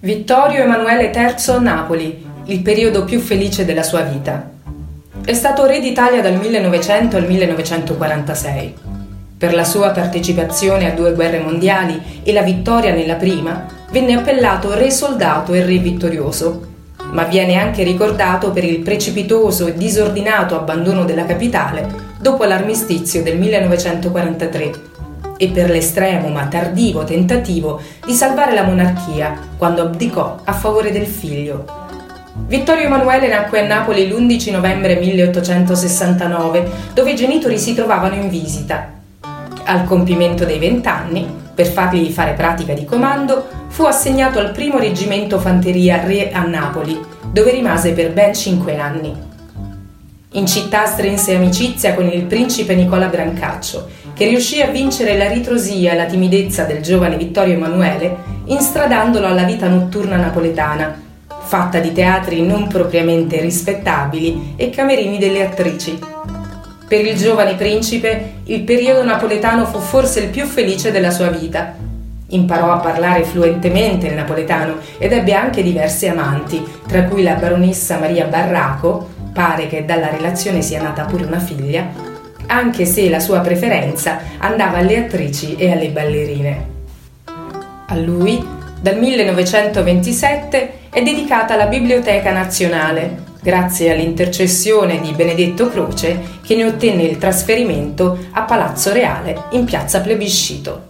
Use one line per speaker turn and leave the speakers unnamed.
Vittorio Emanuele III Napoli, il periodo più felice della sua vita. È stato re d'Italia dal 1900 al 1946. Per la sua partecipazione a due guerre mondiali e la vittoria nella prima, venne appellato re soldato e re vittorioso, ma viene anche ricordato per il precipitoso e disordinato abbandono della capitale dopo l'armistizio del 1943 e per l'estremo ma tardivo tentativo di salvare la monarchia quando abdicò a favore del figlio. Vittorio Emanuele nacque a Napoli l'11 novembre 1869, dove i genitori si trovavano in visita. Al compimento dei vent'anni, per fargli fare pratica di comando, fu assegnato al primo reggimento fanteria Re a Napoli, dove rimase per ben cinque anni. In città strinse amicizia con il principe Nicola Brancaccio, che riuscì a vincere la ritrosia e la timidezza del giovane Vittorio Emanuele, instradandolo alla vita notturna napoletana, fatta di teatri non propriamente rispettabili e camerini delle attrici. Per il giovane principe il periodo napoletano fu forse il più felice della sua vita. Imparò a parlare fluentemente il napoletano ed ebbe anche diverse amanti, tra cui la baronessa Maria Barraco, pare che dalla relazione sia nata pure una figlia, anche se la sua preferenza andava alle attrici e alle ballerine. A lui, dal 1927, è dedicata la Biblioteca Nazionale, grazie all'intercessione di Benedetto Croce che ne ottenne il trasferimento a Palazzo Reale in piazza Plebiscito.